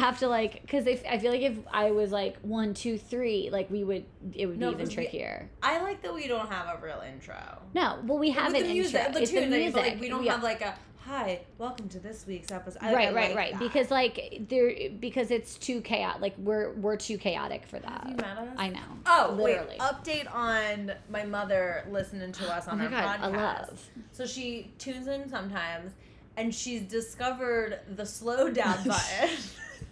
have to like because if I feel like if I was like one two three like we would it would No, be even 'cause we- trickier. I like that we don't have a real intro. No, well we have With an the music, intro. the it's tune, the music. but, like we don't Yeah. have like a hi, welcome to this week's episode. I, right, I right, like right. that. Because like there because it's too chaotic. Like we're we're too chaotic for that. Have you met us? I know. Oh, literally. wait. Update on my mother listening to oh us oh on my our god, podcast. I love. So she tunes in sometimes, and she's discovered the slow down button.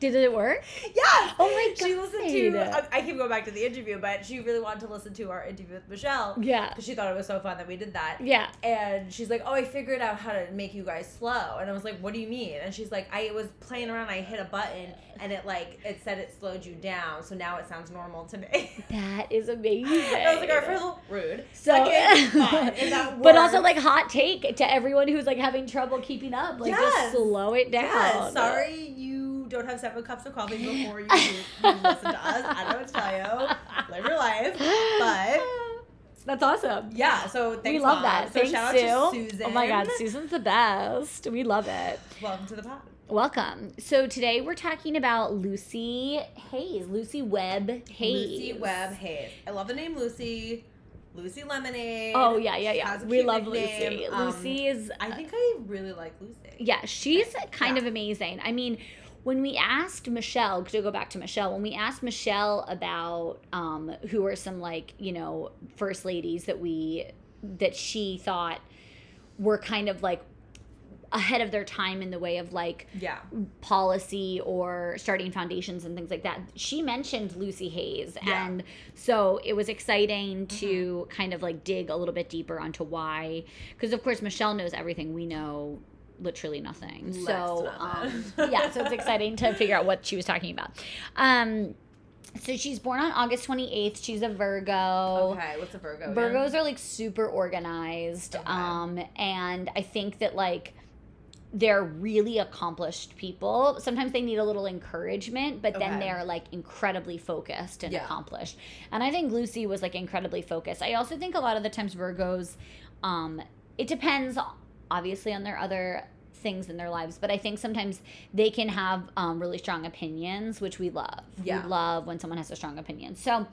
Did it work? yes. Oh my god. She listened to. I, keep going back to the interview, but she really wanted to listen to our interview with Michelle Yeah. because she thought it was so fun that we did that. Yeah. And she's like, "Oh, I figured out how to make you guys slow." And I was like, "What do you mean?" And she's like, "I was playing around. I hit a button, and it like it said it slowed you down. So now it sounds normal to me." That is amazing. And I was like, "All right, first rude. So, Second, fine. And that but also like hot take to everyone who's like having trouble keeping up. Like Yes. just slow it down. Yeah, sorry you don't have seven cups of coffee before you, you listen to us. I don't know what to tell you. Live your life. But That's awesome. yeah, so thanks, we love Mom. that. So Thanks, shout Sue. out to Susan. Oh my god, Susan's the best. We love it. Welcome to the pod. Welcome. So today we're talking about Lucy Hayes, Lucy Webb Hayes. Lucy Webb Hayes. I love the name Lucy. Lucy Lemonade. Oh yeah, yeah, yeah. We love nickname. Lucy. Um, Lucy is. I think I really like Lucy. Yeah, she's kind Yeah. of amazing. I mean, when we asked Michelle, to go back to Michelle, when we asked Michelle about um, who are some like you know first ladies that we that she thought were kind of like ahead of their time in the way of like Yeah. policy or starting foundations and things like that. She mentioned Lucy Hayes. Yeah. Mm-hmm. And so it was exciting to kind of like dig a little bit deeper onto why. Because, of course, Michelle knows everything. We know literally nothing. Less so, um, yeah, so it's exciting to figure out what she was talking about. Um, so she's born on August 28th. She's a Virgo. Okay, what's a Virgo? again? Virgos are like super organized. Okay. Um, and I think that like they're really accomplished people. Sometimes they need a little encouragement, but then Okay. they're like incredibly focused and Yeah. accomplished. And I think Lucy was like incredibly focused. I also think a lot of the times Virgos, um, it depends obviously on their other things in their lives, but I think sometimes they can have um, really strong opinions, which we love. Yeah. We love when someone has a strong opinion. So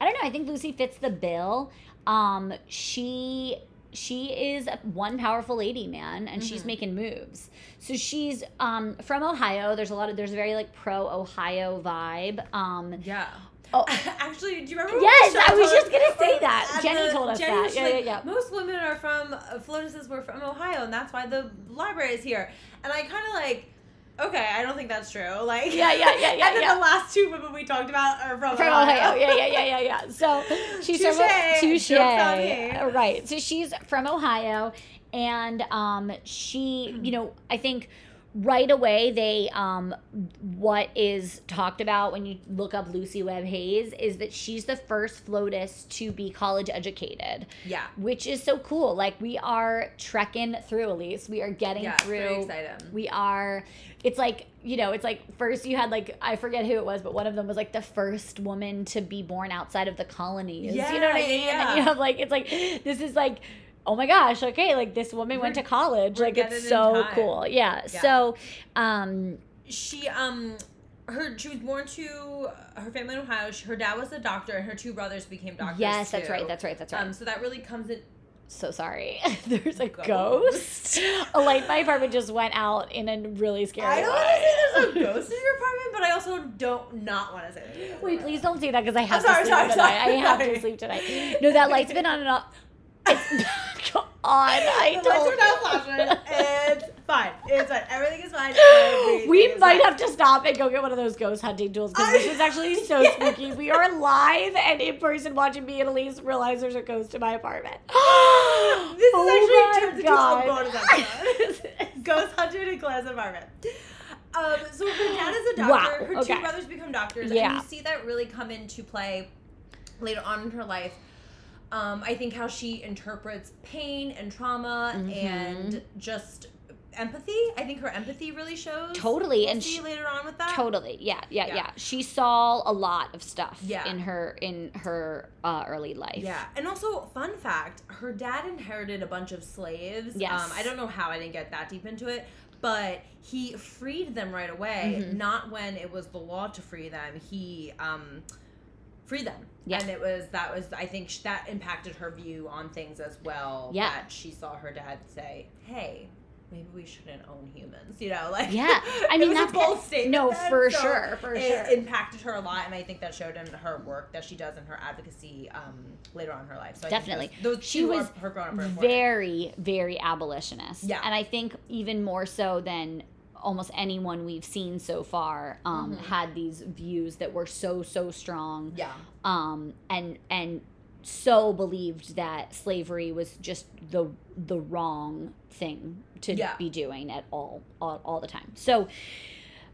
I don't know. I think Lucy fits the bill. Um, she she is one powerful lady, man, and she's Mhm. making moves. So she's um, from Ohio. There's a lot of there's a very like pro Ohio vibe. Um, Yeah. Oh, Actually, do you remember? Yes, I was just gonna say that. Jenny the- told us Jenny that. Yeah, like, yeah, yeah. Most women are from uh, Flotuses were from Ohio, and that's why the library is here. And I kind of like. Okay, I don't think that's true. Like, Yeah, yeah, yeah, yeah, And then yeah. the last two women we talked about are from, from Ohio. Yeah, yeah, yeah, yeah, yeah. So she's Touche. from touche. Me. Right. So she's from Ohio, and um, she, you know, I think right away they um what is talked about when you look up Lucy Webb Hayes is that she's the first FLOTUS to be college educated, Yeah. which is so cool. Like we are trekking through, Elise. We are getting Yeah, through. We are. It's like you know. It's like first you had like I forget who it was, but one of them was like the first woman to be born outside of the colonies. Yeah, you know what I mean? yeah, And you have like it's like this is like. Oh my gosh! Okay, like this woman went to We're- college. we're Like it's so cool. Yeah. Yeah. So, um, she um her she was born to her family in Ohio. She, her dad was a doctor, and her two brothers became doctors. yes, that's right. That's right. That's right. Um, so that really comes in. so sorry. There's a Ghost. ghost. a light in my apartment just went out in a really scary I don't want to say there's a ghost in your apartment, but I also don't not want to say that. Wait, please don't say that because I have sorry, to sleep sorry, tonight. sorry, I have to sleep tonight. No, that light's been on and off. It's back on. I The lights don't. are now flashing. It's fine. It's fine. Everything is fine. Everything We is might fine. have to stop and go get one of those ghost hunting tools because this is actually so spooky. We are live and in person watching me and Elise realize there's a ghost in my apartment. This is Oh actually my turned into a. Ghost hunting in Claire's apartment. Um, so her dad is a doctor. Wow, Her okay. two brothers become doctors, Yeah. and you see that really come into play later on in her life. Um, I think how she interprets pain and trauma Mhm. and just empathy. I think her empathy really shows. Totally, We'll and see she- later on with that. Totally. Yeah, yeah, Yeah. yeah. She saw a lot of stuff Yeah. in her in her uh, early life. Yeah, and also fun fact: her dad inherited a bunch of slaves. Yes. Um, I don't know how I didn't get that deep into it, but he freed them right away. Mhm. Not when it was the law to free them. He um, freed them. Yeah. And it was that was I think sh- that impacted her view on things as well. Yeah. That she saw her dad say, "Hey." Maybe we shouldn't own humans, you know, like Yeah. I mean, that's a bold statement. no, then, for so sure, for it sure. impacted her a lot, and I think that showed in her work that she does in her advocacy um, later on in her life. So Definitely. those, those She was her grown up. Very, very very abolitionist Yeah. and i think even more so than almost anyone we've seen so far um, Mhm. had these views that were so so strong. Yeah, um, and and so believed that slavery was just the the wrong thing to Yeah. be doing at all, all all the time. So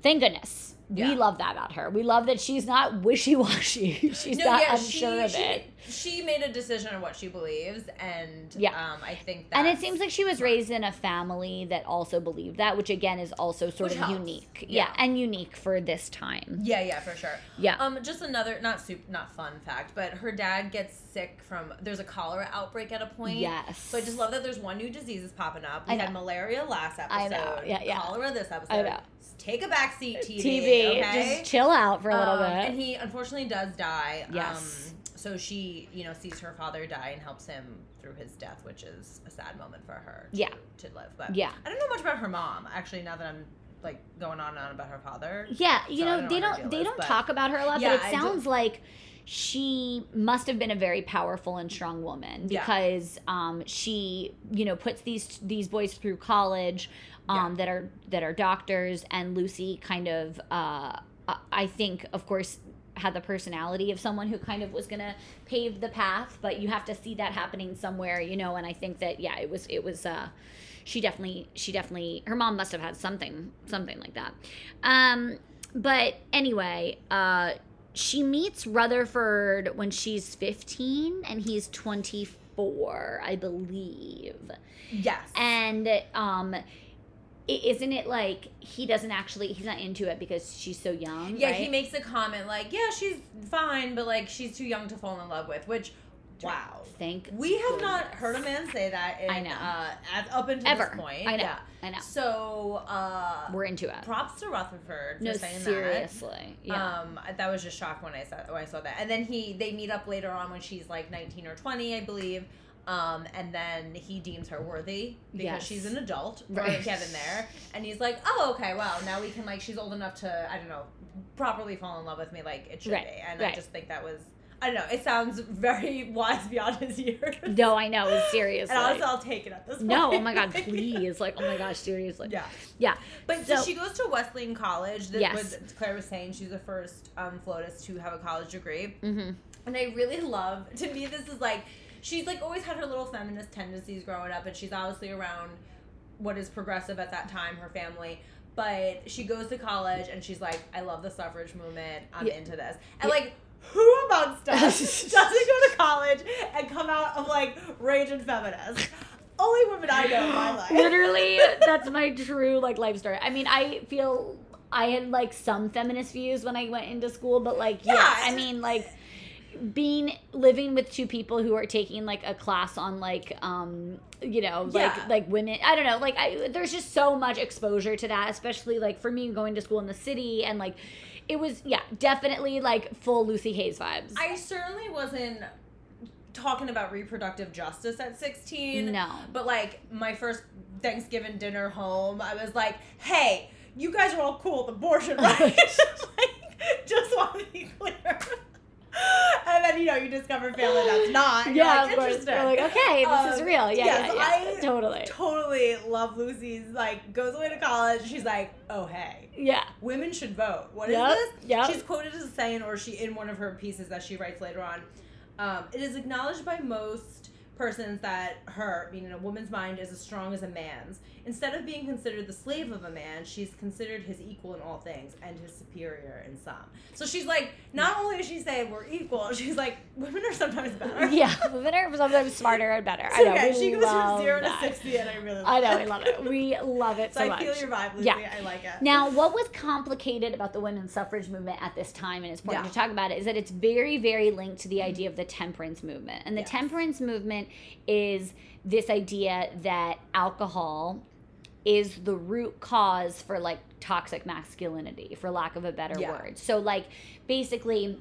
thank goodness. Yeah. we love that about her. We love that she's not wishy-washy. She's no, not yeah, unsure she, of she, it She made a decision on what she believes, and Yeah. um, I think that and it seems like she was raised in a family that also believed that, which again is also sort Which of helps. unique. Yeah. Yeah. and unique for this time. Yeah, yeah, for sure. Yeah. Um, just another not super not fun fact, but her dad gets sick from there's a cholera outbreak at a point. yes. So I just love that there's one new disease is popping up. We I had malaria last episode. Yeah, yeah. Cholera this episode. I know. Take a backseat, TV. TV, okay? just chill out for a little Um, bit. And he unfortunately does die. Yes. Um, so she, you know, sees her father die and helps him through his death, which is a sad moment for her. To, Yeah. To live, but Yeah. I don't know much about her mom. Actually, now that I'm like going on and on about her father. yeah, you so know don't know they don't they is, don't talk about her a lot, Yeah, but it sounds like she must have been a very powerful and strong woman Yeah. because um, she you know puts these these boys through college um, Yeah. that are that are doctors and Lucy kind of uh, I think of course had the personality of someone who kind of was gonna pave the path but you have to see that happening somewhere you know and I think that yeah it was it was uh she definitely she definitely her mom must have had something something like that um but anyway uh she meets rutherford when she's 15 and he's 24 i believe Yes. and um isn't it like he doesn't actually he's not into it because she's so young yeah, right? he makes a comment like, "Yeah, she's fine, but like she's too young to fall in love with." Which, wow. thank We have not heard a man say that in, I know. Uh, at, up until ever this point. i know Yeah. i know So, uh, we're into it props to Rutherford for no saying seriously that. yeah Um, that was just shocked when I saw when I saw that. And then he they meet up later on when she's like 19 or 20, I believe. Um, and then he deems her worthy because Yes. she's an adult Right. Kevin there, and he's like, "Oh, okay, well, now we can like she's old enough to I don't know properly fall in love with me like it should Right, be." And I just think that was I don't know. It sounds very wise beyond his years. no i know seriously And also, I'll take it at this point. no oh my god please like oh my gosh seriously Yeah. yeah But so, So- she goes to Wesleyan College. That Yes. was Claire was saying she's the first um, FLOTUS to have a college degree. mm-hmm And I really love to me this is like she's like always had her little feminist tendencies growing up and she's obviously around what is progressive at that time, her family. But she goes to college and she's like, I love the suffrage movement. I'm Yeah. into this. And Yeah. like who amongst us doesn't go to college and come out of like rage and feminist? Only women I know in my life. literally that's my true like life story i mean i feel i had like some feminist views when i went into school but like yeah, Yeah, i mean like being living with two people who are taking like a class on like um you know like Yeah. like women i don't know like I, there's just so much exposure to that especially like for me going to school in the city and like it was yeah definitely like full lucy hayes vibes I certainly wasn't talking about reproductive justice at 16. no But like my first Thanksgiving dinner home, I was like, hey, you guys are all cool with abortion, right? like, just want to be clear. and then, you know, you discover family that's not. and yeah like, of course interesting. You're like okay this is Um, real yeah yes, yeah, yeah I totally Totally love Lucy's, like, goes away to college. She's like, oh, hey, yeah women should vote. What is Yep, this? yep. She's quoted as saying, or she in one of her pieces that she writes later on, um, it is acknowledged by most persons that her, meaning a woman's mind, is as strong as a man's. Instead of being considered the slave of a man, she's considered his equal in all things and his superior in some. So she's like, not only is she saying we're equal, she's like, women are sometimes better. yeah, women are sometimes smarter and better. I know. we she goes from zero that. to sixty, and I really. Love I know, it. we love it. We love it So, so, I much. feel your vibe, Lucy. Yeah. I like it. Now, what was complicated about the women's suffrage movement at this time, and it's important Yeah. to talk about it, is that it's very, very linked to the idea of the temperance movement. And the Yes. temperance movement is this idea that alcohol is the root cause for like toxic masculinity, for lack of a better Yeah. word. So, like, basically,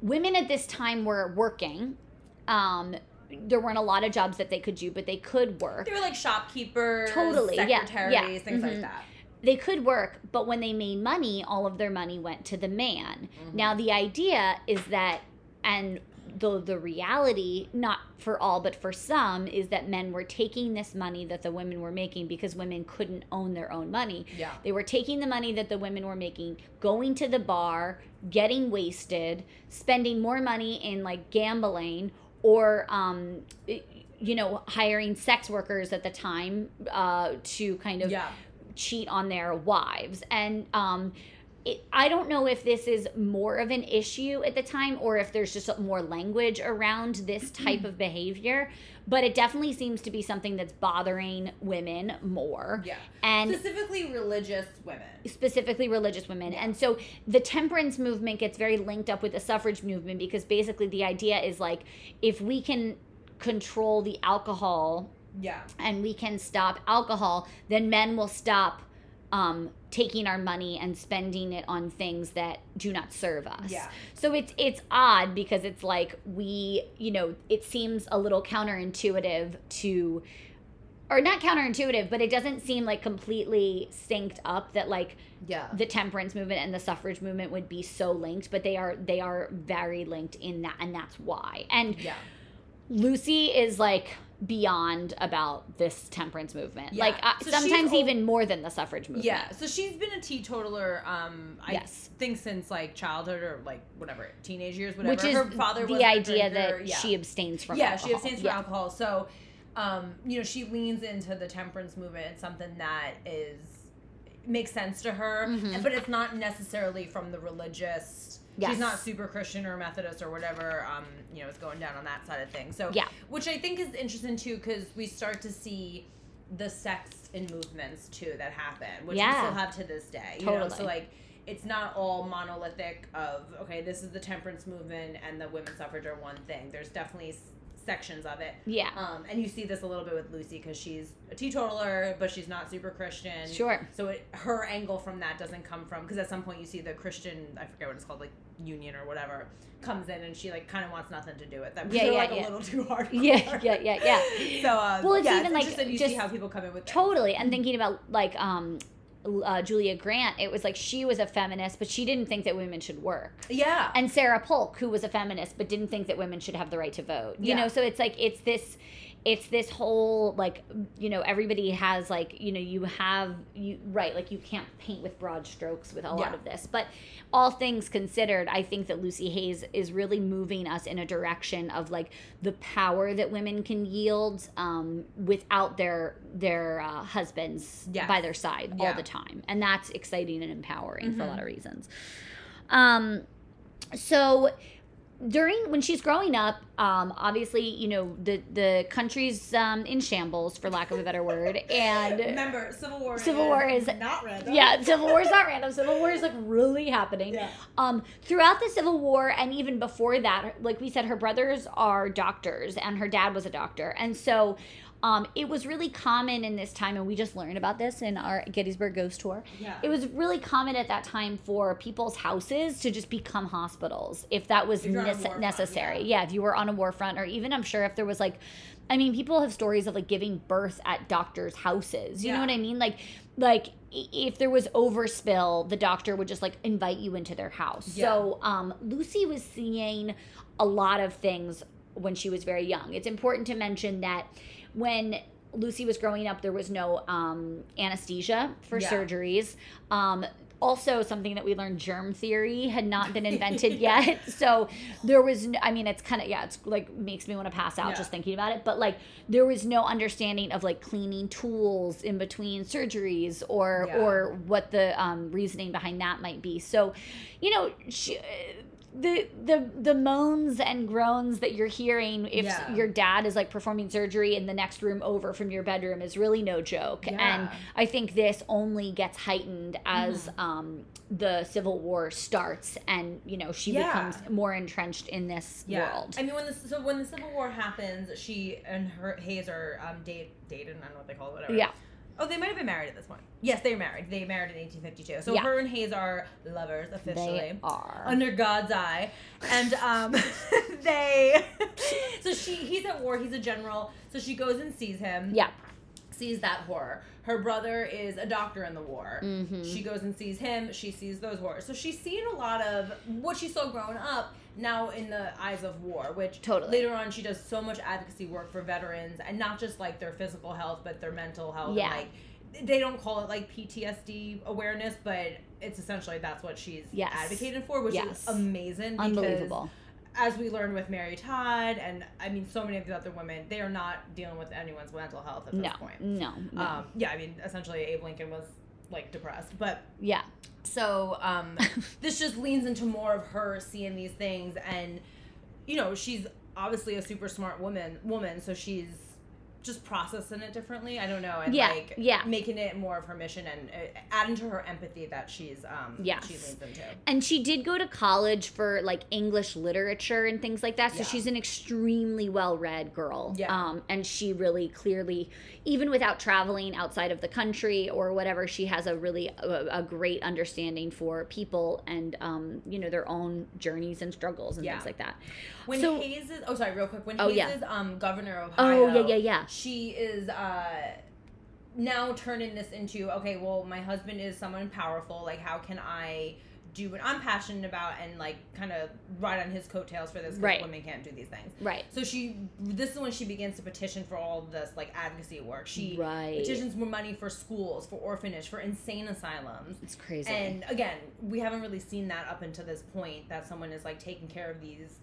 women at this time were working. Um, there weren't a lot of jobs that they could do, but they could work. They were like shopkeepers, Totally, yeah, yeah, secretaries, things mhm. like that. they could work, but when they made money, all of their money went to the man. Now the idea is that and the the reality, not for all but for some, is that men were taking this money that the women were making because women couldn't own their own money. Yeah. They were taking the money that the women were making, going to the bar, getting wasted, spending more money in like gambling or um you know, hiring sex workers at the time uh, to kind of Yeah. cheat on their wives and um it, I don't know if this is more of an issue at the time or if there's just more language around this type of behavior, but it definitely seems to be something that's bothering women more. Yeah. And Specifically religious women. specifically religious women. And so the temperance movement gets very linked up with the suffrage movement because basically the idea is like if we can control the alcohol Yeah. and we can stop alcohol, then men will stop um, taking our money and spending it on things that do not serve us. Yeah. So it's it's odd because it's like we, you know, it seems a little counterintuitive to or not counterintuitive, but it doesn't seem like completely synced up that like Yeah. the temperance movement and the suffrage movement would be so linked, but they are they are very linked in that and that's why. And Yeah. Lucy is like beyond about this temperance movement. Yeah. Like uh, So sometimes even more than the suffrage movement. Yeah, so she's been a teetotaler. Um, I Yes. think since like childhood or like whatever teenage years, whatever. Which is her father was the idea that yeah. she abstains from yeah, alcohol. she abstains from Yeah. alcohol. So, um, you know, she leans into the temperance movement. It's something that is makes sense to her, Mhm. but it's not necessarily from the religious. Yes. She's not super Christian or Methodist or whatever. Um, you know, is going down on that side of things. So Yeah. which I think is interesting too, because we start to see the sex in movements too that happen, which we still have to this day. You know, Totally. so like it's not all monolithic of okay, this is the temperance movement and the women's suffrage are one thing. There's definitely sections of it. Yeah. Um, and you see this a little bit with Lucy because she's a teetotaler, but she's not super Christian. Sure. So it, her angle from that doesn't come from because at some point you see the Christian, I forget what it's called, like union or whatever, comes in and she like kind of wants nothing to do with them. Yeah, yeah, like yeah. a little too hard. Yeah, yeah, yeah, yeah. So uh, Well, it's yeah, even, like, interesting you just see how people come in with. Totally. And thinking about like um uh, Julia Grant, it was like she was a feminist, but she didn't think that women should work. Yeah. and Sarah Polk, who was a feminist but didn't think that women should have the right to vote. You Yeah. know, so it's like it's this it's this whole like you know everybody has like you know you have you right like you can't paint with broad strokes with a lot of this. But all things considered i think that lucy hayes is really moving us in a direction of like the power that women can yield um, without their their uh, husbands Yes. by their side all the time. And that's exciting and empowering for a Mhm. lot of reasons. Um so during when she's growing up um obviously you know the the country's um in shambles for lack of a better word and Remember, Civil War. Civil War is- not random. yeah civil war is not random civil war is like really happening Yeah. um throughout the civil war and even before that like we said her brothers are doctors and her dad was a doctor and so um, it was really common in this time, and we just learned about this in our Gettysburg Ghost Tour. Yeah. It was really common at that time for people's houses to just become hospitals if that was If you're on a nece- war front, necessary. yeah. Yeah. if you were on a war front, or even I'm sure if there was like, I mean, people have stories of like giving birth at doctors' houses. You know what I mean? Like, like if there was overspill, the doctor would just like invite you into their house. Yeah. So um, Lucy was seeing a lot of things when she was very young. It's important to mention that when Lucy was growing up, there was no um, anesthesia for Yeah. surgeries. Um, also something that we learned germ theory had not been invented yet. So there was, no, I mean, it's kind of, yeah, it's like makes me want to pass out Yeah. just thinking about it. But like there was no understanding of like cleaning tools in between surgeries or, Yeah. or what the um, reasoning behind that might be. So, you know, she, the the the moans and groans that you're hearing if Yeah. your dad is like performing surgery in the next room over from your bedroom is really no joke and i think this only gets heightened as Mm-hmm. um the civil war starts and you know she Yeah. becomes more entrenched in this Yeah. world I mean, when the so when the Civil War happens, she and her Hayes are um date dated. I don't know what they call it. Whatever. yeah Oh, they might have been married at this point. Yes, they were married. They married in 1852. So Yeah. her and Hayes are lovers officially. they are under God's eye, and um, they. so she, he's at war. He's a general. So she goes and sees him. yeah Sees that horror. Her brother is a doctor in the war. Mhm. She goes and sees him. She sees those horrors. So she's seen a lot of what she saw growing up. Now in the eyes of war, which Totally. later on she does so much advocacy work for veterans, and not just like their physical health, but their mental health. Yeah. And, like they don't call it like PTSD awareness, but it's essentially that's what she's Yes. advocated for, which Yes. is amazing. Because unbelievable as we learned with Mary Todd, and I mean, so many of the other women, they are not dealing with anyone's mental health at no this point. no, no. Um, yeah, I mean, essentially, Abe Lincoln was like depressed, but yeah so um, this just leans into more of her seeing these things, and you know, she's obviously a super smart woman, woman, so she's just processing it differently. I don't know, and Yeah, like yeah. making it more of her mission and uh, adding to her empathy that she's um, Yes. she leans into. And she did go to college for like English literature and things like that. So Yeah. she's an extremely well read girl. Yeah. Um, and she really clearly, even without traveling outside of the country or whatever, she has a really a, a great understanding for people and um, you know their own journeys and struggles and Yeah. things like that. When So- Hayes is oh sorry real quick when Oh, Hayes yeah. is um governor of Ohio. Oh yeah yeah yeah. She is uh now turning this into okay well my husband is someone powerful like how can I do what I'm passionate about and like kind of ride on his coattails for this Right. women can't do these things Right. so she this is when she begins to petition for all this like advocacy work she Right. petitions more money for schools for orphanage for insane asylums It's crazy. and again, we haven't really seen that up until this point that someone is like taking care of these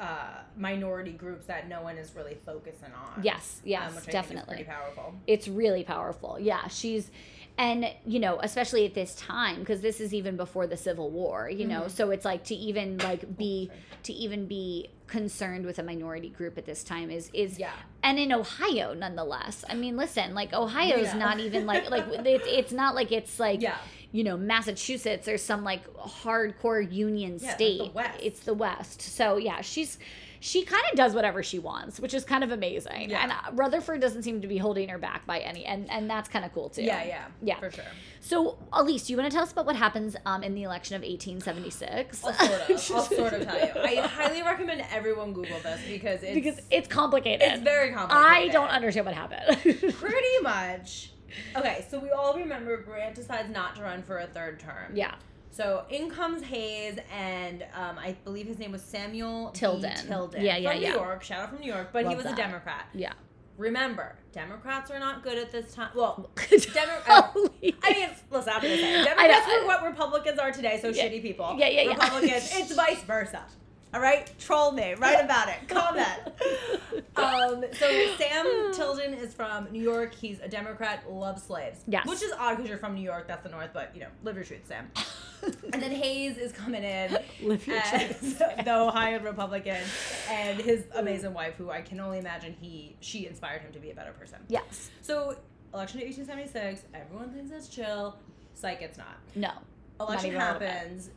uh, minority groups that no one is really focusing on. yes, yes, um, which I definitely. Think is pretty powerful. it's really powerful. Yeah, she's and you know, especially at this time because this is even before the Civil War, you know. Mhm. So it's like to even like be sorry. to even be concerned with a minority group at this time is is Yeah. and in Ohio nonetheless. I mean, listen, like Ohio's Yeah. not even like like it's it's not like it's like Yeah. You know Massachusetts or some like hardcore union Yeah, it's state. the West. It's the West. So yeah, she's she kind of does whatever she wants, which is kind of amazing. Yeah. And uh, Rutherford doesn't seem to be holding her back by any, and and that's kind of cool too. Yeah, yeah. Yeah. For sure. So, Elise, you want to tell us about what happens um, in the election of 1876? I'll sort of. I'll sort of tell you. I highly recommend everyone Google this because it's because it's complicated. it's very complicated. I don't understand what happened. Pretty much. Okay, so we all remember Grant decides not to run for a third term. yeah. So in comes Hayes, and um, I believe his name was Samuel B. Tilden. Tilden. Yeah, yeah, from yeah. New York. Shout out from New York, but he was that. a Democrat. Yeah. Remember, Democrats are not good at this time. Well, uh, I mean, listen, I'm gonna say I Democrats were what Republicans are today. So Yeah. shitty people. Yeah, yeah, yeah. Republicans, it's vice versa. All right, troll me, write about it, comment. Um, so Sam Tilden is from New York. He's a Democrat, loves slaves. Yes. Which is odd because you're from New York. That's the North, but you know, live your truth, Sam. And then Hayes is coming in Live your as truth. the Ohio Republican, and his amazing wife, who I can only imagine he she inspired him to be a better person. yes. So election of 1876, everyone thinks it's chill. Psych, it's not. No. Election even a happens.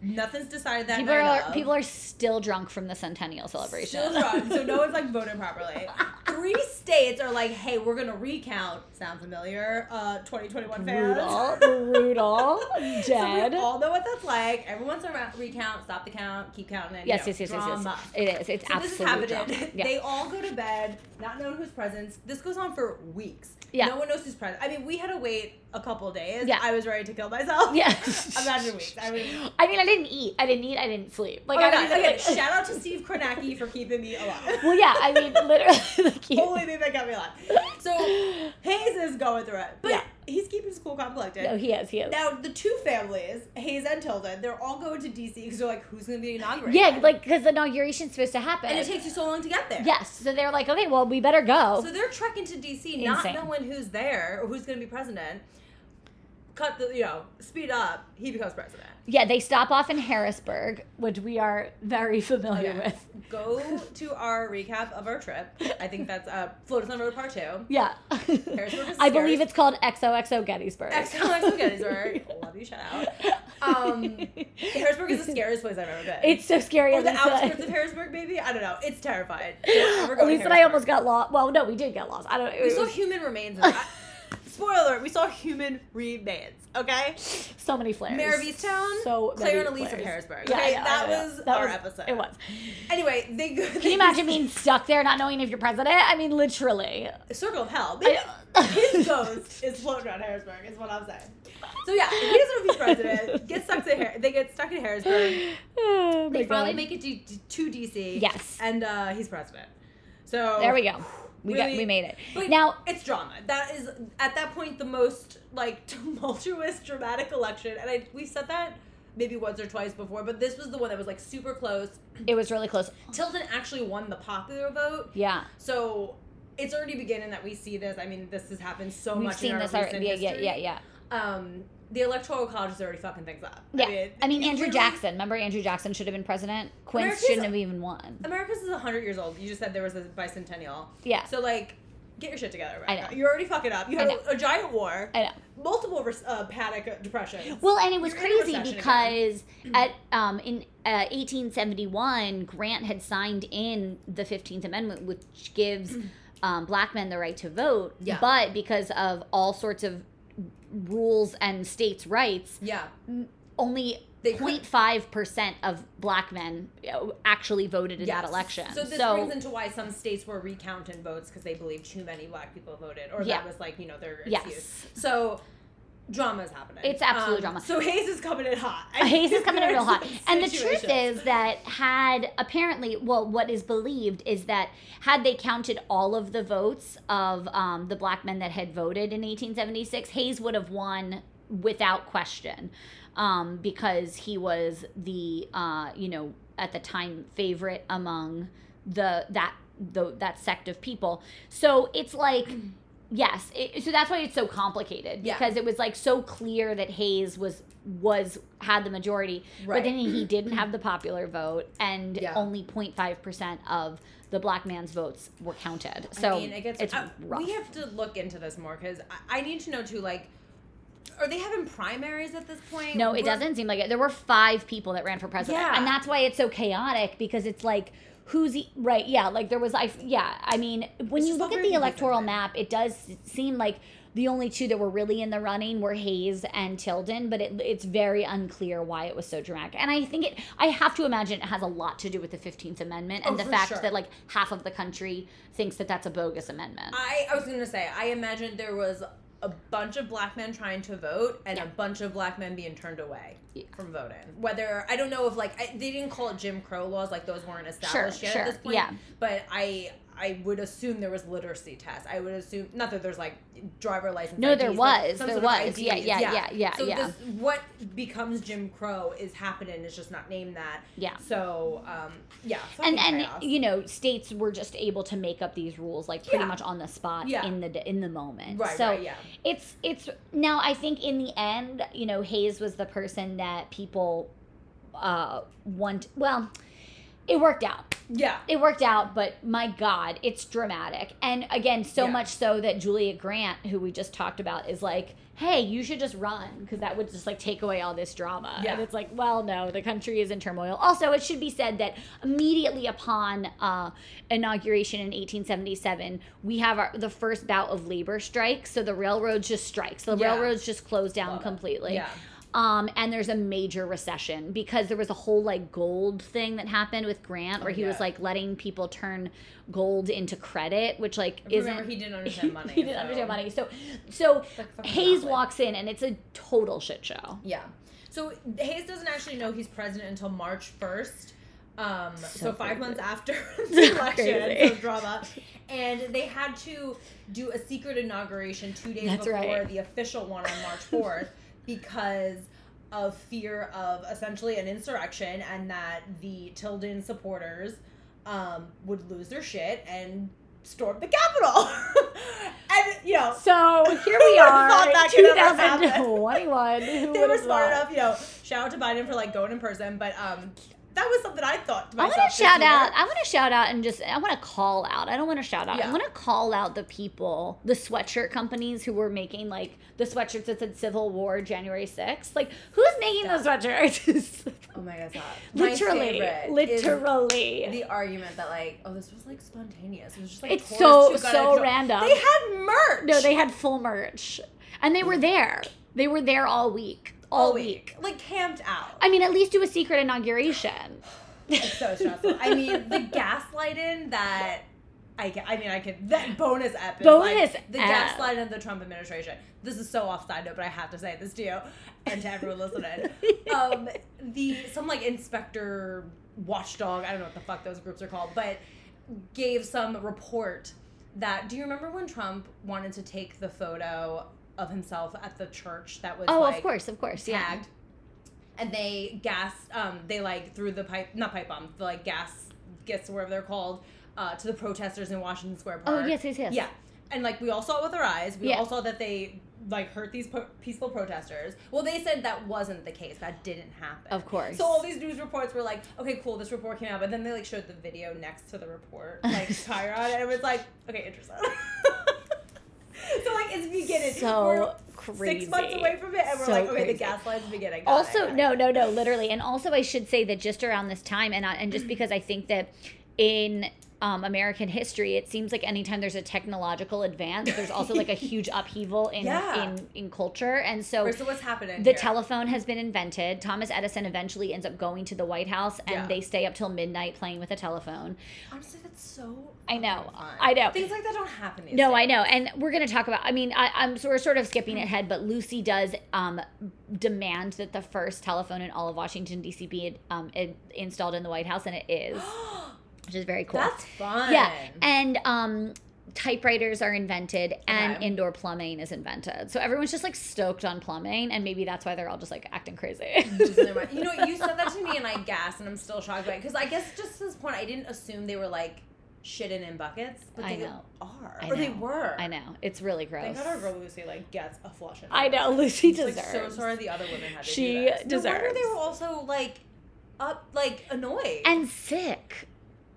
Nothing's decided that People are of. people are still drunk from the centennial celebration. Still drunk, so no one's like voting properly. Three states are like, "Hey, we're gonna recount." Sound familiar? Uh, 2021 fans. brutal, brutal, So we all know what that's like. Everyone's around recount, stop the count, keep counting it. yes, you yes, know, yes, yes, drama. yes. It is. It's So this is happening. Yeah. They all go to bed, not knowing who's present. This goes on for weeks. Yeah. No one knows who's present. I mean, we had to wait a couple days. Yeah. I was ready to kill myself. yeah. Imagine weeks. I mean, I mean, I didn't eat. I didn't eat. I didn't sleep. Like oh I God. even. Okay, shout out to Steve Kornacki for keeping me alive. well, yeah. I mean, literally. Like, Only thing that kept me alive. So Hayes is going through it, but Yeah. he's keeping his cool, calm, collected. No, he is. He is. Now the two families, Hayes and Tilden, they're all going to DC because they're like, who's going to be inaugurated? yeah, like because the inauguration's supposed to happen. and it takes you so long to get there. Yes, so they're like, okay, well, we better go. So they're trekking to DC, not knowing who's there or who's going to be president. Cut the, you know, speed up. He becomes president. yeah, they stop off in Harrisburg, which we are very familiar Okay. with. Go to our recap of our trip. I think that's uh, Flotus on Road Part Two. Yeah. Harrisburg is I believe it's called XOXO Gettysburg. Excellent Gettysburg. Love you, shout out. Um, Harrisburg is the scariest place I've ever been. It's so scary. or the outskirts of Harrisburg, maybe. I don't know. It's terrifying. Don't ever go to Elisa and I almost got lost. Well, no, we did get lost. I don't know. We It saw human remains. Spoiler alert: We saw human remains. Okay. so many flares. Mayor of Easttown, So Claire and Elise of. Harrisburg. Yeah, okay, yeah, that was That our was- episode. It was. Anyway, they go. Can you imagine being stuck there, not knowing if you're president? I mean, literally. A Circle of hell. I- His ghost is floating around Harrisburg. Is what I'm saying. So yeah, he doesn't know if he's president. Get stuck to Har- They get stuck in Harrisburg. Oh, They finally God. make it to, to DC. Yes. And uh, he's president. So There we go. We got. We made it. Now, it's drama. That is at that point the most like tumultuous, dramatic election. And I we said that maybe once or twice before, but this was the one that was like super close. it was really close. Tilden actually won the popular vote, Yeah. so it's already beginning that we see this. I mean, this has happened so We've much. seen in our this already. Yeah, yeah, yeah, yeah. Um, the electoral college is already fucking things up. Yeah. I mean, it Andrew really- Jackson. Remember, Andrew Jackson should have been president. Quince America's- shouldn't have even won. America's is hundred years old. You just said there was a bicentennial. Yeah. So like, get your shit together. I know. You're already fucking up. You I had a, a giant war. I know. multiple uh, panic uh, depressions. Well, and it was You're crazy because at um, in uh, 1871, Grant had signed in the 15th Amendment, which gives um, black men the right to vote. Yeah. But because of all sorts of rules and states' rights, yeah, only They 0.5 percent of black men actually voted in that election. So this brings into why some states were recounting votes because they believed too many black people voted, or Yeah. that was like you know their Yes. excuse. So drama is happening. Um, It's absolute drama. So Hayes is coming in hot. Hayes is coming in real hot. And the truth is that had apparently, well, what is believed is that had they counted all of the votes of um, the black men that had voted in 1876, Hayes would have won without question um, because he was the, uh, you know, at the time favorite among the that the that sect of people. So it's like. Yes, it, so that's why it's so complicated Yeah. because it was like so clear that Hayes was was had the majority, but then he didn't have the popular vote, and Yeah. only 0.5 percent of the black man's votes were counted. So I mean, it gets, it's uh, rough. We have to look into this more because I, I need to know too. Like, are they having primaries at this point? no, it We're- doesn't seem like it. There were five people that ran for president, Yeah. and that's why it's so chaotic because it's like. Who's he, right? Yeah, like there was I yeah. I mean, when It's you look at the electoral map, it does seem like the only two that were really in the running were Hayes and Tilden, but it, it's very unclear why it was so dramatic. And I think it, I have to imagine it has a lot to do with the 15th Amendment and Oh, the fact sure. that like half of the country thinks that that's a bogus amendment. I, I was gonna say I imagine there was a bunch of black men trying to vote and Yeah. a bunch of black men being turned away Yeah. from voting. Whether I don't know if like I, they didn't call it Jim Crow laws, like those weren't established yet sure, at this point. yeah. But I I would assume there was literacy tests. I would assume not that there's like driver license. No, there IDs, but was, there was. Yeah, IDs. yeah, yeah, yeah, So yeah. This, what becomes Jim Crow is happening. It's just not named that. Yeah. So um yeah. and and chaos. you know states were just able to make up these rules like pretty Yeah. much on the spot Yeah. in the in the moment right, so right, yeah. it's it's now i think in the end you know hayes was the person that people uh want well it worked out Yeah. it worked out but my god it's dramatic and again so Yeah. much so that julia grant who we just talked about is like hey you should just run because that would just like take away all this drama Yeah. and it's like well no the country is in turmoil also it should be said that immediately upon uh, inauguration in 1877 we have our, the first bout of labor strikes so the railroads just strikes the Yeah. railroads just close down Love it. completely Yeah. Um, and there's a major recession because there was a whole like gold thing that happened with Grant, where Oh, he was like letting people turn gold into credit, which like isn't he didn't understand money. he didn't so- understand money. So, so like Hayes walks in and it's a total shit show. Yeah. So Hayes doesn't actually know he's president until March 1st. Um, so, So five months after the election, so drama, and they had to do a secret inauguration two days That's before right. the official one on March fourth because of fear of essentially an insurrection and that the Tilden supporters um, would lose their shit and storm the Capitol. and you know, So here we are, thought that could ever happen? 2021. Who they were smart thought? enough, you know. Shout out to Biden for like going in person, but um, that was something I thought to I want to shout year. out. I want to shout out and just I want to call out. I don't want to shout out. I want to call out the people, the sweatshirt companies who were making like the sweatshirts that said Civil War January 6th. Like who's making those sweatshirts? Oh my god, stop. My literally, is literally. the argument that like, oh, this was like spontaneous. It was just like It's so so random. They had merch. no, they had full merch, and they were there. They were there all week. All, all week. week, like camped out. I mean, at least do a secret inauguration. It's so stressful. I mean, the gaslighting that I, ca- I mean, I could that bonus ep. Is Bonus like, the gaslighting of the Trump administration. This is so off side note, but I have to say this to you and to everyone listening. Um, the some like inspector watchdog. I don't know what the fuck those groups are called, but gave some report that. Do you remember when Trump wanted to take the photo of himself at the church that was Oh, like, of course, of course, yeah. tagged. And they gassed, um, they like threw the pipe, not pipe bomb, the like gas, gets whatever they're called, uh, to the protesters in Washington Square Park. Oh yes, yes, yes. Yeah. And like we all saw it with our eyes. We Yeah. all saw that they like hurt these po- peaceful protesters. Well, they said that wasn't the case. That didn't happen. Of course. So all these news reports were like, okay, cool, this report came out, but then they like showed the video next to the report, like Chiron, and it was like, okay, interesting. so like it's beginning. So We're crazy. Six months away from it, and we're So like, okay, crazy. the gaslight's beginning. Got also it. no no no literally and also i should say that just around this time and I, and just because i think that in um, American history, it seems like anytime there's a technological advance, there's also like a huge upheaval in Yeah. in, in culture. And so so what's happening? the here? telephone has been invented. Thomas Edison eventually ends up going to the White House, and Yeah. they stay up till midnight playing with a telephone. Honestly, that's so. I know, fun. I know. Things like that don't happen. No, days. I know, and we're gonna talk about. I mean, I, I'm so we're sort of skipping ahead, but Lucy does um, demand that the first telephone in all of Washington D.C. be um, installed in the White House, and it is, which is very cool. That's fun. yeah, and um, typewriters are invented, and Okay. indoor plumbing is invented. So everyone's just like stoked on plumbing, and maybe that's why they're all just like acting crazy. You know, you said that to me, and I gasped, and I'm still shocked by it. Because I guess just to this point, I didn't assume they were like shitting in buckets, but I they know. are, I or they were. I know it's really gross. Thank God our girl Lucy like gets a flush. In. I know Lucy Like, deserves. so sorry the other women had to She do this. No wonder they were also like up, like annoyed. and sick.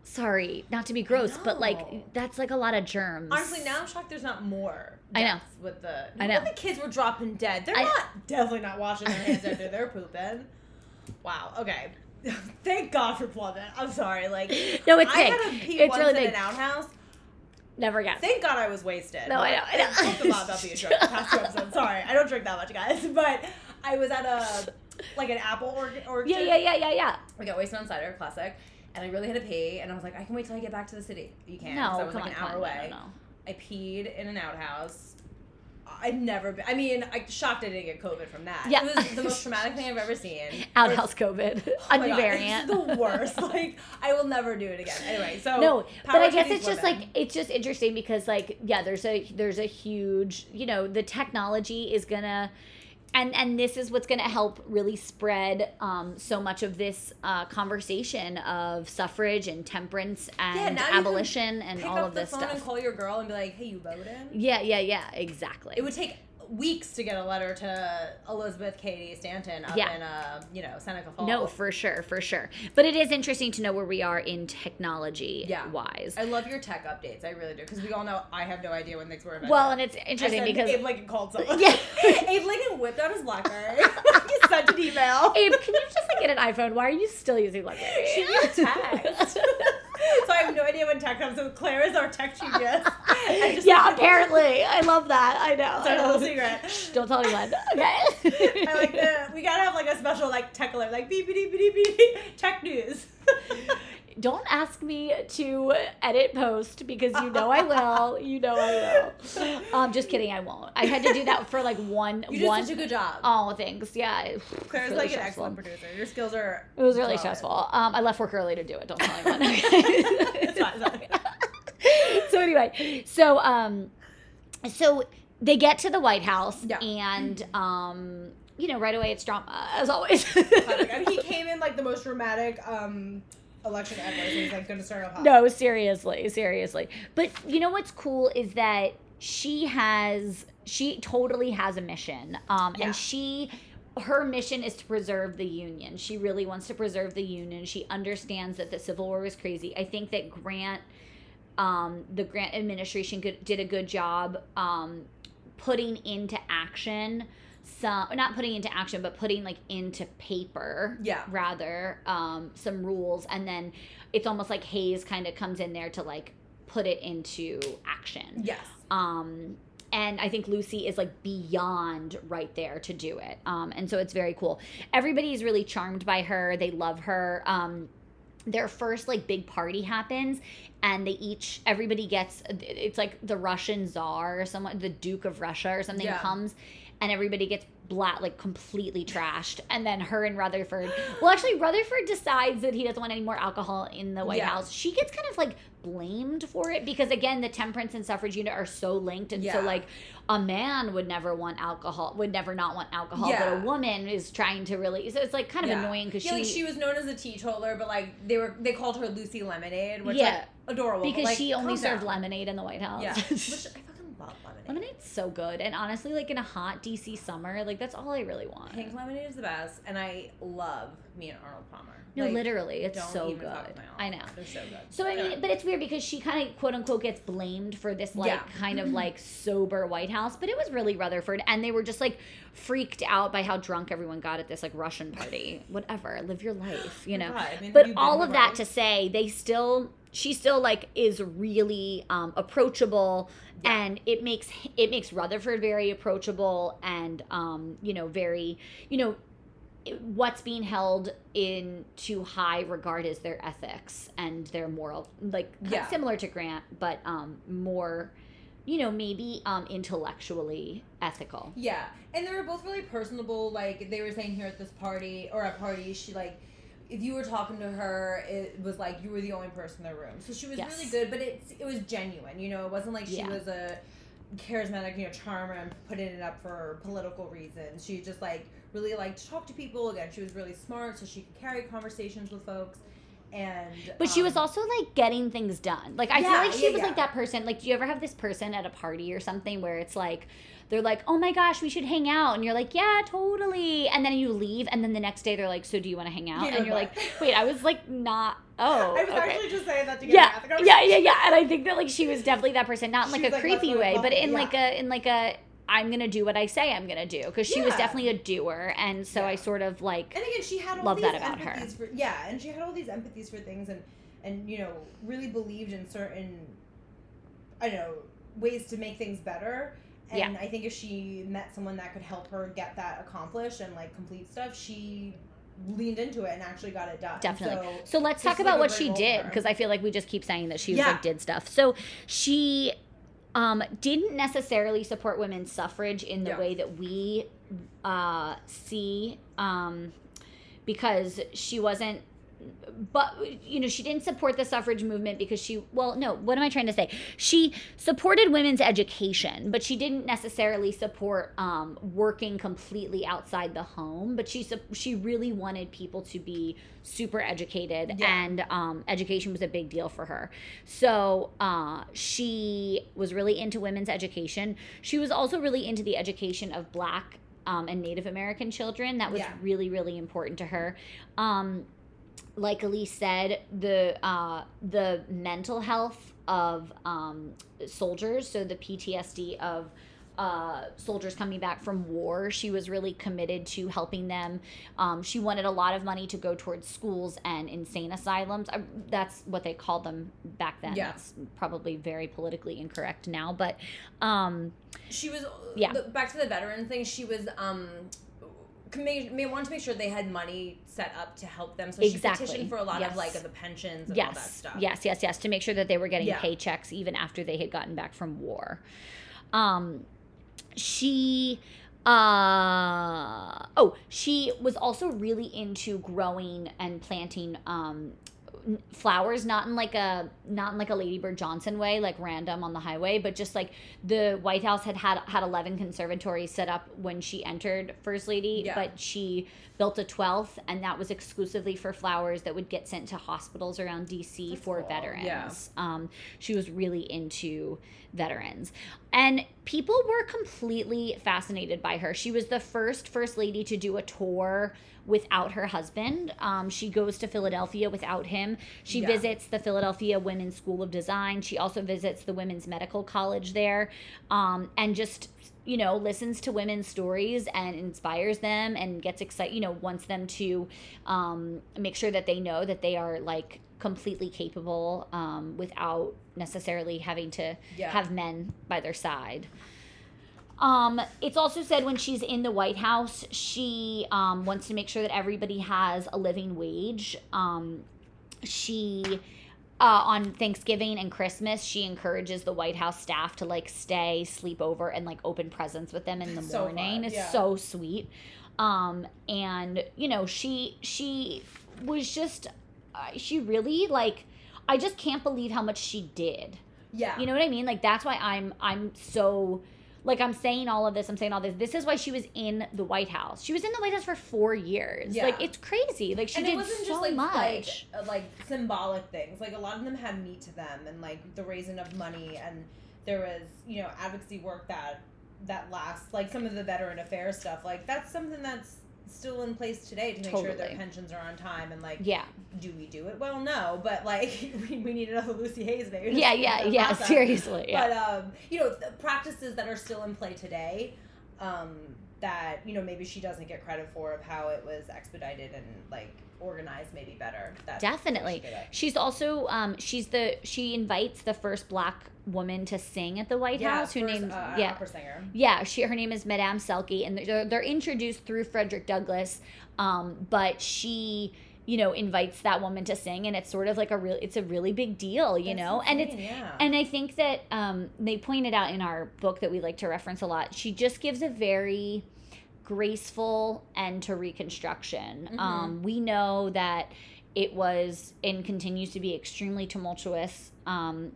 Sorry, not to be gross, but like that's like a lot of germs. Honestly, now I'm shocked there's not more. I know. With the, I know. The kids were dropping dead. They're I- not definitely not washing their hands after they're pooping. Wow. Okay. Thank God for plumbing. I'm sorry. Like No, it's I big. had a pee It's once really in big. an outhouse. Never again. Thank God I was wasted. No, I know, I know. talked a lot about being drunk past two episodes. Sorry, I don't drink that much, guys. But I was at a like an apple orchard. orchard. Yeah, yeah, yeah, yeah, yeah. I got wasted on cider, classic. And I really had to pee, and I was like, I can wait till I get back to the city. You can't. No, I was like on, an hour on, away. no, no. I peed in an outhouse. I've never been. I mean, I shocked I didn't get COVID from that. Yeah. It was the most traumatic thing I've ever seen. Outhouse COVID, Oh a new God, variant. It's the worst. like I will never do it again. Anyway, so no, but I guess it's just women. like it's just interesting because like yeah, there's a there's a huge you know the technology is gonna. And, and this is what's going to help really spread um, so much of this uh, conversation of suffrage and temperance and can abolition and all of this phone stuff. and call your girl and be like, "Hey, you voting?" Yeah, yeah, yeah, exactly. It would take weeks to get a letter to Elizabeth Cady Stanton up Yeah. in uh, you know Seneca Falls. no, for sure, for sure. But it is interesting to know where we are in technology Yeah. wise. I love your tech updates. I really do because we all know I have no idea when things were invented. Well, and it's interesting said because Abe Lincoln called someone. Yeah. Abe Lincoln whipped out his BlackBerry. he sent an email. Abe, can you just like get an iPhone? Why are you still using BlackBerry? She knew text. So I have no idea when tech comes. So Claire is our tech genius. Just yeah, like, apparently. I love that. I know. It's our little secret. Shh, Don't tell anyone. Okay. I like the, we gotta have like a special like tech alert, like beep beep beep beep beep tech news. don't ask me to edit post because you know I will. You know I will. Um, just kidding, I won't. I had to do that for like one You did one. such a good job. oh, thanks. Yeah, Claire's really like an excellent producer. Your skills are. It was really stressful. Um, I left work early to do it. Don't tell anyone. It's fine, it's fine. so anyway, so um, so they get to the White House, Yeah. and um, you know, right away it's drama as always. I mean, he came in like the most dramatic um, election ever. So he's like going to start off hot. no, seriously, seriously. But you know what's cool is that she has she totally has a mission. Um, Yeah. and she her mission is to preserve the union. She really wants to preserve the union. She understands that the Civil War was crazy. I think that Grant um, the Grant administration did a good job um, putting into action some not putting into action but putting like into paper Yeah. rather um, some rules and then it's almost like Hayes kind of comes in there to like put it into action Yes. um and i think lucy is like beyond right there to do it um and so it's very cool everybody's really charmed by her they love her um their first like big party happens and they each everybody gets it's like the russian czar or someone the duke of russia or something Yeah. comes and everybody gets blat like completely trashed and then her and rutherford well actually rutherford decides that he doesn't want any more alcohol in the white Yeah. house she gets kind of like blamed for it because again the temperance and suffrage unit are so linked and so like a man would never want alcohol would never not want alcohol but a woman is trying to really so it's like kind of Yeah. annoying because yeah, she like she was known as a teetotaler, but like they were they called her Lucy Lemonade, which Yeah. like adorable. because like, she only served down. lemonade in the White House. Yeah, which I love lemonade. Lemonade's so good, and honestly, like in a hot DC summer, like that's all I really want. Pink lemonade is the best, and I love me and Arnold Palmer. No, Like, literally, it's so good. fuck with my I know. They're so good. So I mean, Yeah. but it's weird because she kind of quote unquote gets blamed for this like Yeah. kind of like sober White House, but it was really Rutherford, and they were just like freaked out by how drunk everyone got at this like Russian party. Whatever, live your life, you know. God, I mean, but all of that to say they still she still like is really um, approachable Yeah. and it makes it makes rutherford very approachable and um, you know very you know what's being held in too high regard is their ethics and their moral like Yeah. similar to grant but um more you know maybe um intellectually ethical Yeah, and they were both really personable. Like they were saying here at this party or at parties, she like, if you were talking to her, it was like you were the only person in the room. So she was Yes. really good, but it's it was genuine. You know, it wasn't like she Yeah. was a charismatic, you know, charmer and putting it up for political reasons. She just like really liked to talk to people. Again, she was really smart, so she could carry conversations with folks. And But she was um, also like getting things done. Like I feel like she yeah, was yeah. like that person. Like, do you ever have this person at a party or something where it's like they're like, "Oh my gosh, we should hang out," and you're like, "Yeah, totally," and then you leave, and then the next day they're like, "So do you want to hang out?" Yeah, and you're like, "Wait, I was like not." Oh, I was okay. actually just saying that to get yeah, yeah, yeah, yeah. And I think that like she was definitely that person, not in like a like, creepy "Let's go to way, but in yeah. like a in like a I'm gonna do what I say I'm gonna do because she was definitely a doer, and so I sort of like And again, she had all Love these that about her. for yeah, and she had all these empathies for things, and and you know really believed in certain, I don't know, ways to make things better. And Yeah. I think if she met someone that could help her get that accomplished and like complete stuff, she leaned into it and actually got it done. Definitely. So, So let's talk about like, what she did because I feel like we just keep saying that she Yeah. like did stuff. So she um, didn't necessarily support women's suffrage in the Yeah. way that we uh, see um, because she wasn't. But you know, she didn't support the suffrage movement because she. Well, no. What am I trying to say? She supported women's education, but she didn't necessarily support um, working completely outside the home. But she she really wanted people to be super educated, Yeah. and um, education was a big deal for her. So uh, she was really into women's education. She was also really into the education of Black um, and Native American children. That was Yeah. really really important to her. Um, like Elise said, the uh, the mental health of um, soldiers, so the PTSD of uh, soldiers coming back from war, she was really committed to helping them. Um, she wanted a lot of money to go towards schools and insane asylums. Uh, that's what they called them back then. Yeah. That's probably very politically incorrect now, but um, she was Yeah. the- back to the veteran thing she was um may, may want to make sure they had money set up to help them. So she Exactly. petitioned for a lot Yes. of like the pensions and all that yes stuff. yes yes yes to make sure that they were getting Yeah. paychecks even after they had gotten back from war um she uh oh she was also really into growing and planting um flowers not in like a not in like a ladybird johnson way like random on the highway but just like the white house had had had 11 conservatories set up when she entered first lady Yeah. but she built a 12th and that was exclusively for flowers that would get sent to hospitals around dc That's for cool. veterans Yeah. um, she was really into veterans and people were completely fascinated by her. She was the first first lady to do a tour without her husband. Um, she goes to philadelphia without him. She Yeah. visits the philadelphia women's school of design. She also visits the women's medical college there um, and just you know listens to women's stories and inspires them and gets excited you know wants them to um, make sure that they know that they are like completely capable um, without necessarily having to Yeah. have men by their side um, it's also said when she's in the White House, she um, wants to make sure that everybody has a living wage. Um, she uh, on Thanksgiving and Christmas, she encourages the White House staff to like stay, sleep over, and like open presents with them in the So morning. fun, It's yeah. so sweet. Um, and you know, she she was just she really like I just can't believe how much she did. Yeah. You know what I mean? Like that's why I'm I'm so like I'm saying all of this, I'm saying all this. This is why she was in the White House. She was in the White House for four years. Yeah. Like it's crazy. Like she and did it wasn't so just like much. like uh, like symbolic things. Like a lot of them had meat to them, and like the raising of money, and there was you know advocacy work that that lasts. Like some of the veteran affairs stuff. Like that's something that's still in place today to make sure their pensions are on time. And like, yeah. do we do it? Well, no, but like we, we need another Lucy Hayes there Yeah, yeah, yeah. Seriously. Yeah. But um, you know, the practices that are still in play today, um, that you know maybe she doesn't get credit for of how it was expedited and like organized maybe better. That Definitely. she. She's also um she's the she invites the first black woman to sing at the White Yeah, House who first, named uh, yeah opera singer. Yeah, she her name is Madame Selika, and they're, they're introduced through Frederick Douglass. Um, but she, you know, invites that woman to sing, and it's sort of like a real, it's a really big deal, you That's know. And it's yeah. and I think that um, they pointed out in our book that we like to reference a lot. She just gives a very graceful end to Reconstruction. Mhm. Um, we know that it was and continues to be extremely tumultuous um,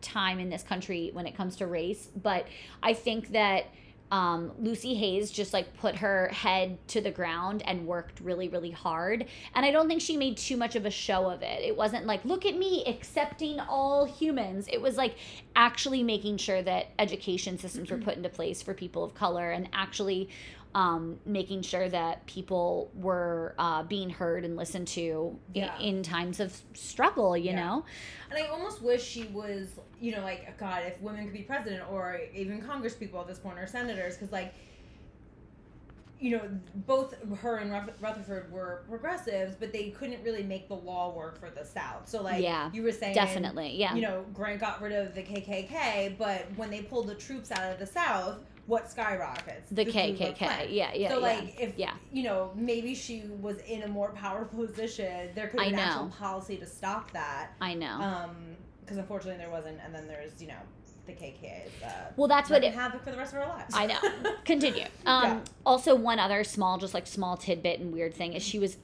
time in this country when it comes to race, but I think that um, Lucy Hayes just like put her head to the ground and worked really, really hard. And I don't think she made too much of a show of it. It wasn't like, look at me accepting all humans. It was like actually making sure that education systems were put into place for people of color and actually um, making sure that people were uh, being heard and listened to Yeah. in, times of struggle, you Yeah. know? And I almost wish she was, you know, like God, if women could be president or even Congress people at this point or senators, because like, you know, both her and Rutherford were progressives, but they couldn't really make the law work for the South. So like, Yeah, you were saying, Definitely, yeah. you know, Grant got rid of the KKK, but when they pulled the troops out of the South, what skyrockets? the Klux KKK. Yeah, yeah. so yeah. like if yeah. you know maybe she was in a more powerful position, there could be have been actual policy to stop that. I know. Um, because unfortunately there wasn't, and then there's you know the KKK. Uh, well, that's what it. havoc for the rest of our lives. I know. Continue. Um, Yeah. Also, one other small, just like small tidbit and weird thing is she was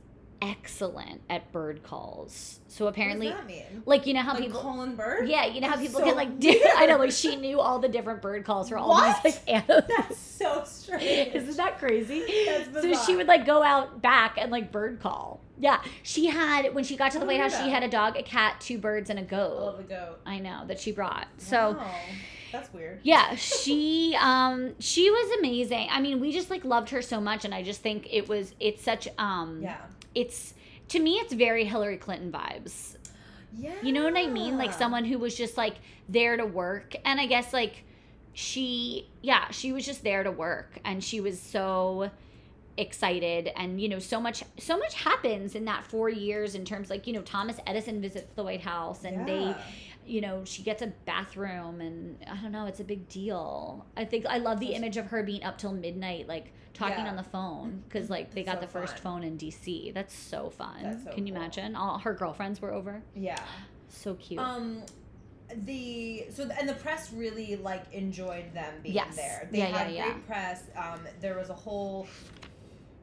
excellent at bird calls. So apparently, what does that mean? like you know how Like people. calling birds? Yeah, you know how people so can like do. I know, like she knew all the different bird calls for all What? these like animals. That's so strange. Isn't that crazy? So she would like go out back and like bird call. Yeah, she had when she got to the I White House, she had a dog, a cat, two birds, and a I goat. love a goat. I know that she brought. So. Wow. that's weird. yeah she um she was amazing i mean we just like loved her so much and i just think it was it's such um Yeah. It's to me it's very hillary clinton vibes. Yeah. you know what i mean? Like someone who was just like there to work. And i guess like she yeah she was just there to work. And she was so excited. And you know so much so much happens in that four years in terms like you know thomas edison visits the white house and they Yeah. You know she gets a bathroom and i don't know it's a big deal i think i love the image of her being up till midnight like talking Yeah. on the phone because like they That's got so the first fun. phone in dc that's so fun That's so can you cool. imagine all her girlfriends were over Yeah. so cute Um, the so and the press really like enjoyed them being Yes. there. They Yeah, yeah, had yeah. great press. Um, there was a whole,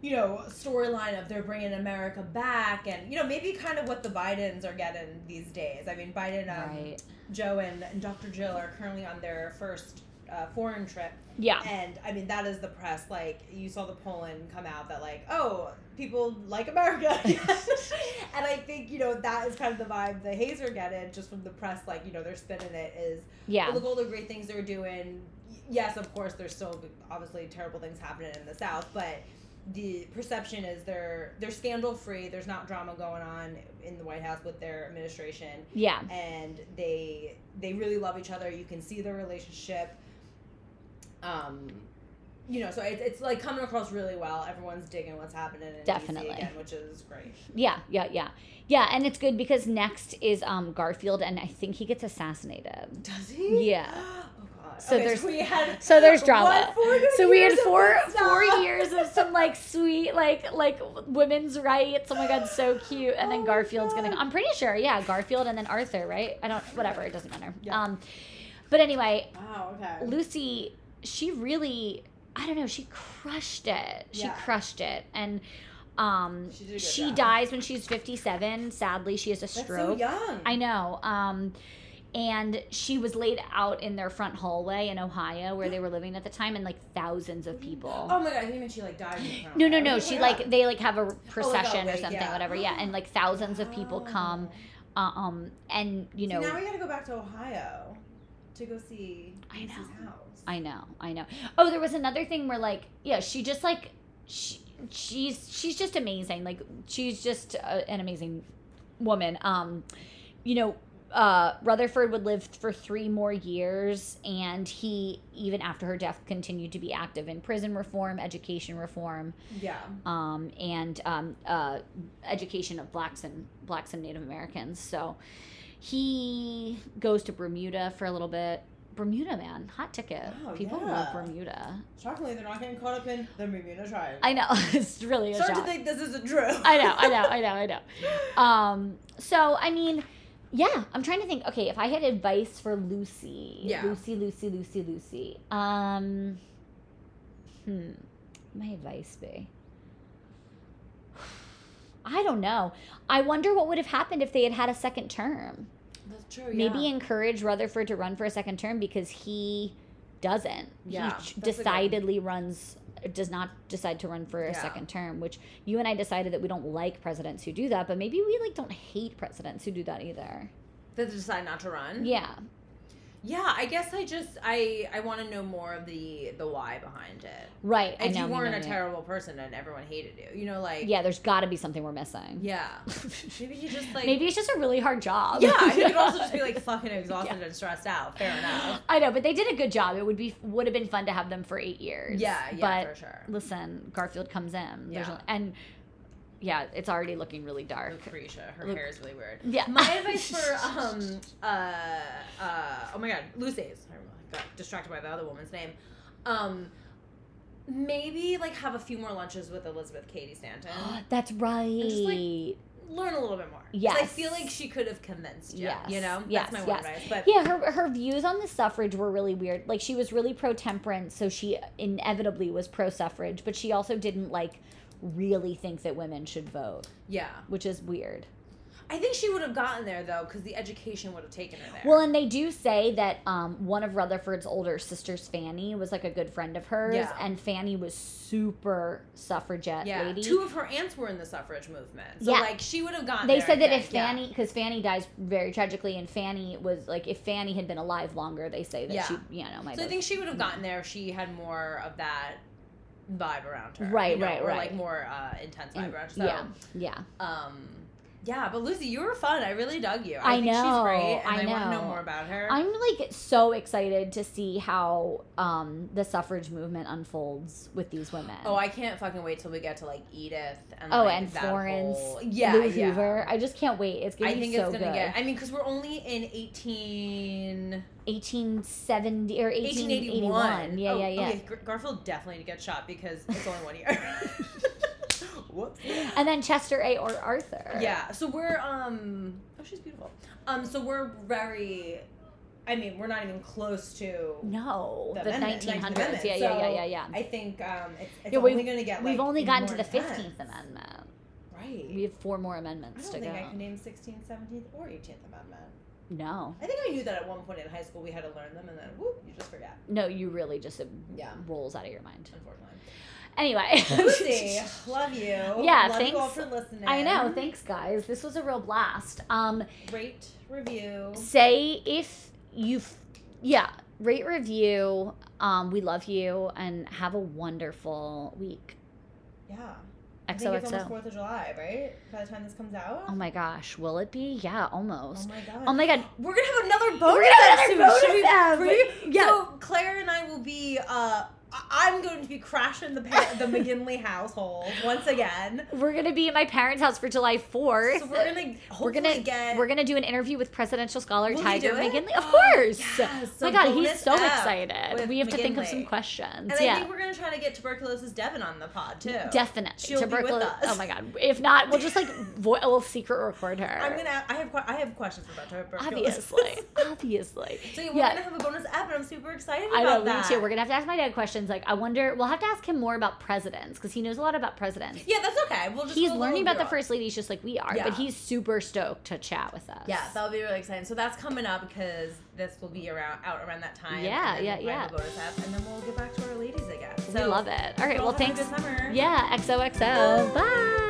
you know, storyline of they're bringing America back, and you know maybe kind of what the Bidens are getting these days. I mean, Biden, um, right Joe, and, and Dr. Jill are currently on their first uh, foreign trip, yeah and I mean that is the press. Like you saw the polling come out that like, oh, people like America, and I think you know that is kind of the vibe the Hazer getting just from the press. Like you know they're spinning it is yeah look at all the great things they're doing. Yes, of course, there's still obviously terrible things happening in the South, but the perception is they're they're scandal free. There's not drama going on in the White House with their administration yeah and they they really love each other. You can see their relationship. Um, you know, so it, it's like coming across really well. Everyone's digging what's happening in Definitely. DC again, which is great. Yeah, yeah, yeah. Yeah, and it's good because next is um Garfield and I think he gets assassinated. Does he? Yeah. Oh. So okay, there's- so we had So there's drama. So we had four four years of some like sweet like like women's rights. Oh my god, so cute. And Oh then my Garfield's gonna I'm pretty sure, yeah, Garfield and then Arthur, right? I don't whatever, it doesn't matter. Yeah. Um but anyway, Wow. Okay. Lucy, she really, I don't know, she crushed it. She Yeah. crushed it. And um, She did a good she dies when she's 57. Sadly, she has a That's so stroke. young. I know. Um, and she was laid out in their front hallway in Ohio where they were living at the time, and like thousands of people. Oh my God! I think she like died. No, no, no. Oh She like God. they like have a procession or something, yeah. whatever. Yeah, and like thousands of people come. Uh, um, and you know, now we gotta go back to Ohio to go see I know. house. I know, I know. Oh, there was another thing where like, yeah, she just like, she, she's she's just amazing. Like, she's just a, an amazing woman. Um, you know, uh, Rutherford would live for three more years, and he even after her death continued to be active in prison reform, education reform, Yeah. um, and um, uh, education of blacks and blacks and Native Americans. So he goes to Bermuda for a little bit. Bermuda, man, hot ticket. Oh, People yeah. love Bermuda. Shockingly, they're not getting caught up in the Bermuda Triangle. I know it's really a Start to think this isn't true. I know, I know, I know, I know. Um, so I mean, yeah, I'm trying to think. Okay, if I had advice for Lucy, Yeah. Lucy, Lucy, Lucy, Lucy. Um, hmm, my advice be. I don't know. I wonder what would have happened if they had had a second term. That's true. Maybe encourage Rutherford to run for a second term because he doesn't. Yeah, he that's ch- a good- decidedly runs does not decide to run for a Yeah. second term, which you and I decided that we don't like presidents who do that, but maybe we like don't hate presidents who do that either. That decide not to run. Yeah. Yeah, I guess I just I I want to know more of the the why behind it. Right. If know, you weren't a terrible person and everyone hated you, you know, like Yeah, there's got to be something we're missing. yeah. Maybe you just like Maybe it's just a really hard job. yeah. I it could also just be like fucking exhausted and stressed out. Fair enough. I know, but they did a good job. It would be would have been fun to have them for eight years. Yeah, yeah, but for sure. listen, Garfield comes in. Yeah. and yeah, it's already looking really dark. Lucretia, her hair is really weird. Yeah. My advice for um uh uh oh my god, Lucy's. I got distracted by the other woman's name. Um maybe like have a few more lunches with Elizabeth Cady Stanton. That's right. just, like, Learn a little bit more. 'Cause I feel like she could have convinced you. Yes. You know? Yes, That's my one yes. advice. But yeah, her her views on the suffrage were really weird. Like she was really pro temperance, so she inevitably was pro suffrage, but she also didn't like really think that women should vote, yeah. which is weird. I think she would have gotten there though, because the education would have taken her there. Well, and they do say that um, one of Rutherford's older sisters, Fanny, was like a good friend of hers, Yeah. and Fanny was super suffragette yeah, lady. two of her aunts were in the suffrage movement, so Yeah. like she would have gotten. they said that if. Fanny, because Fanny dies very tragically, and Fanny was like, if Fanny had been alive longer, they say that Yeah. she, you know, might So I think she would have gotten there if she had more of that vibe around her. Right, you know, right, or right. like more uh, intense vibe around her. So, yeah, yeah. um, Yeah, but Lucy, you were fun. I really dug you. I I, think know, she's great, and I I, want to know know. more about her. I'm like so excited to see how um, the suffrage movement unfolds with these women. oh, I can't fucking wait till we get to like Edith and Oh, like, and that Florence, whole- yeah, Lou yeah. Hoover. I just can't wait. It's gonna I be think so it's gonna good. get. I mean, because we're only in eighteen. 1870 or 1881. 1881. Yeah, oh, yeah, yeah. Okay, Garfield definitely gets shot because it's only one year. Whoops. And then Chester A. or Arthur. Yeah. So we're um. Oh, she's beautiful. Um. So we're very. I mean, we're not even close to. No, the, amendment, 1900s. 19th Yeah, yeah, yeah, So yeah, yeah. I think um, it's, it's Yeah, only going to get. We've only gotten to the 15th. Amendment. Right. We have four more I amendments don't to think go. I can name 16th, 17th, or 18th Amendment. No. I think I knew that at one point in high school we had to learn them, and then whoop, you just forget. No, you really just, it Yeah. rolls out of your mind. Unfortunately. Anyway. Lucy, love you. Yeah, love you all thanks. for listening. I know. Thanks, guys. This was a real blast. Um, Rate, review. say if you, yeah, rate, review. Um, we love you and have a wonderful week. Yeah. I think it's almost XOXO. Fourth of July, right? By the time this comes out. Oh my gosh, will it be? Yeah, almost. Oh my god. Oh my god. We're gonna have another bonus. We're gonna have another episode. Should we- bonus for you- ep. Yeah. So Claire and I will be. uh I'm going to be crashing the par- the McGinley household once again. We're gonna be at my parents' house for July fourth. So we're gonna we're gonna get. we're gonna do an interview with presidential scholar Will Tiger? McGinley. Of Oh, course. yes, my God, he's so excited. We have to think of some questions. and I yeah. think we're gonna try to get tuberculosis Devin on the pod too. Definitely. She'll be with us. Oh my god. If not, we'll just like vo- we'll secret record her. I'm gonna. I have. I have questions about tuberculosis. obviously. obviously. So yeah, we're Yeah. gonna have a bonus app, and I'm super excited I about know, that. me too. We're gonna have to ask my dad questions. Like, I wonder. We'll have to ask him more about presidents because he knows a lot about presidents. Yeah, that's okay. We'll just. He's learning about the bit first ladies just like we are, Yeah. but he's super stoked to chat with us. Yeah, that'll be really exciting. So that's coming up because this will be around out around that time. Yeah, yeah, yeah. a bonus app, and then we'll get back to our ladies again. we So love it. All right, well, have a thanks. good summer. Yeah, XOXO. Bye.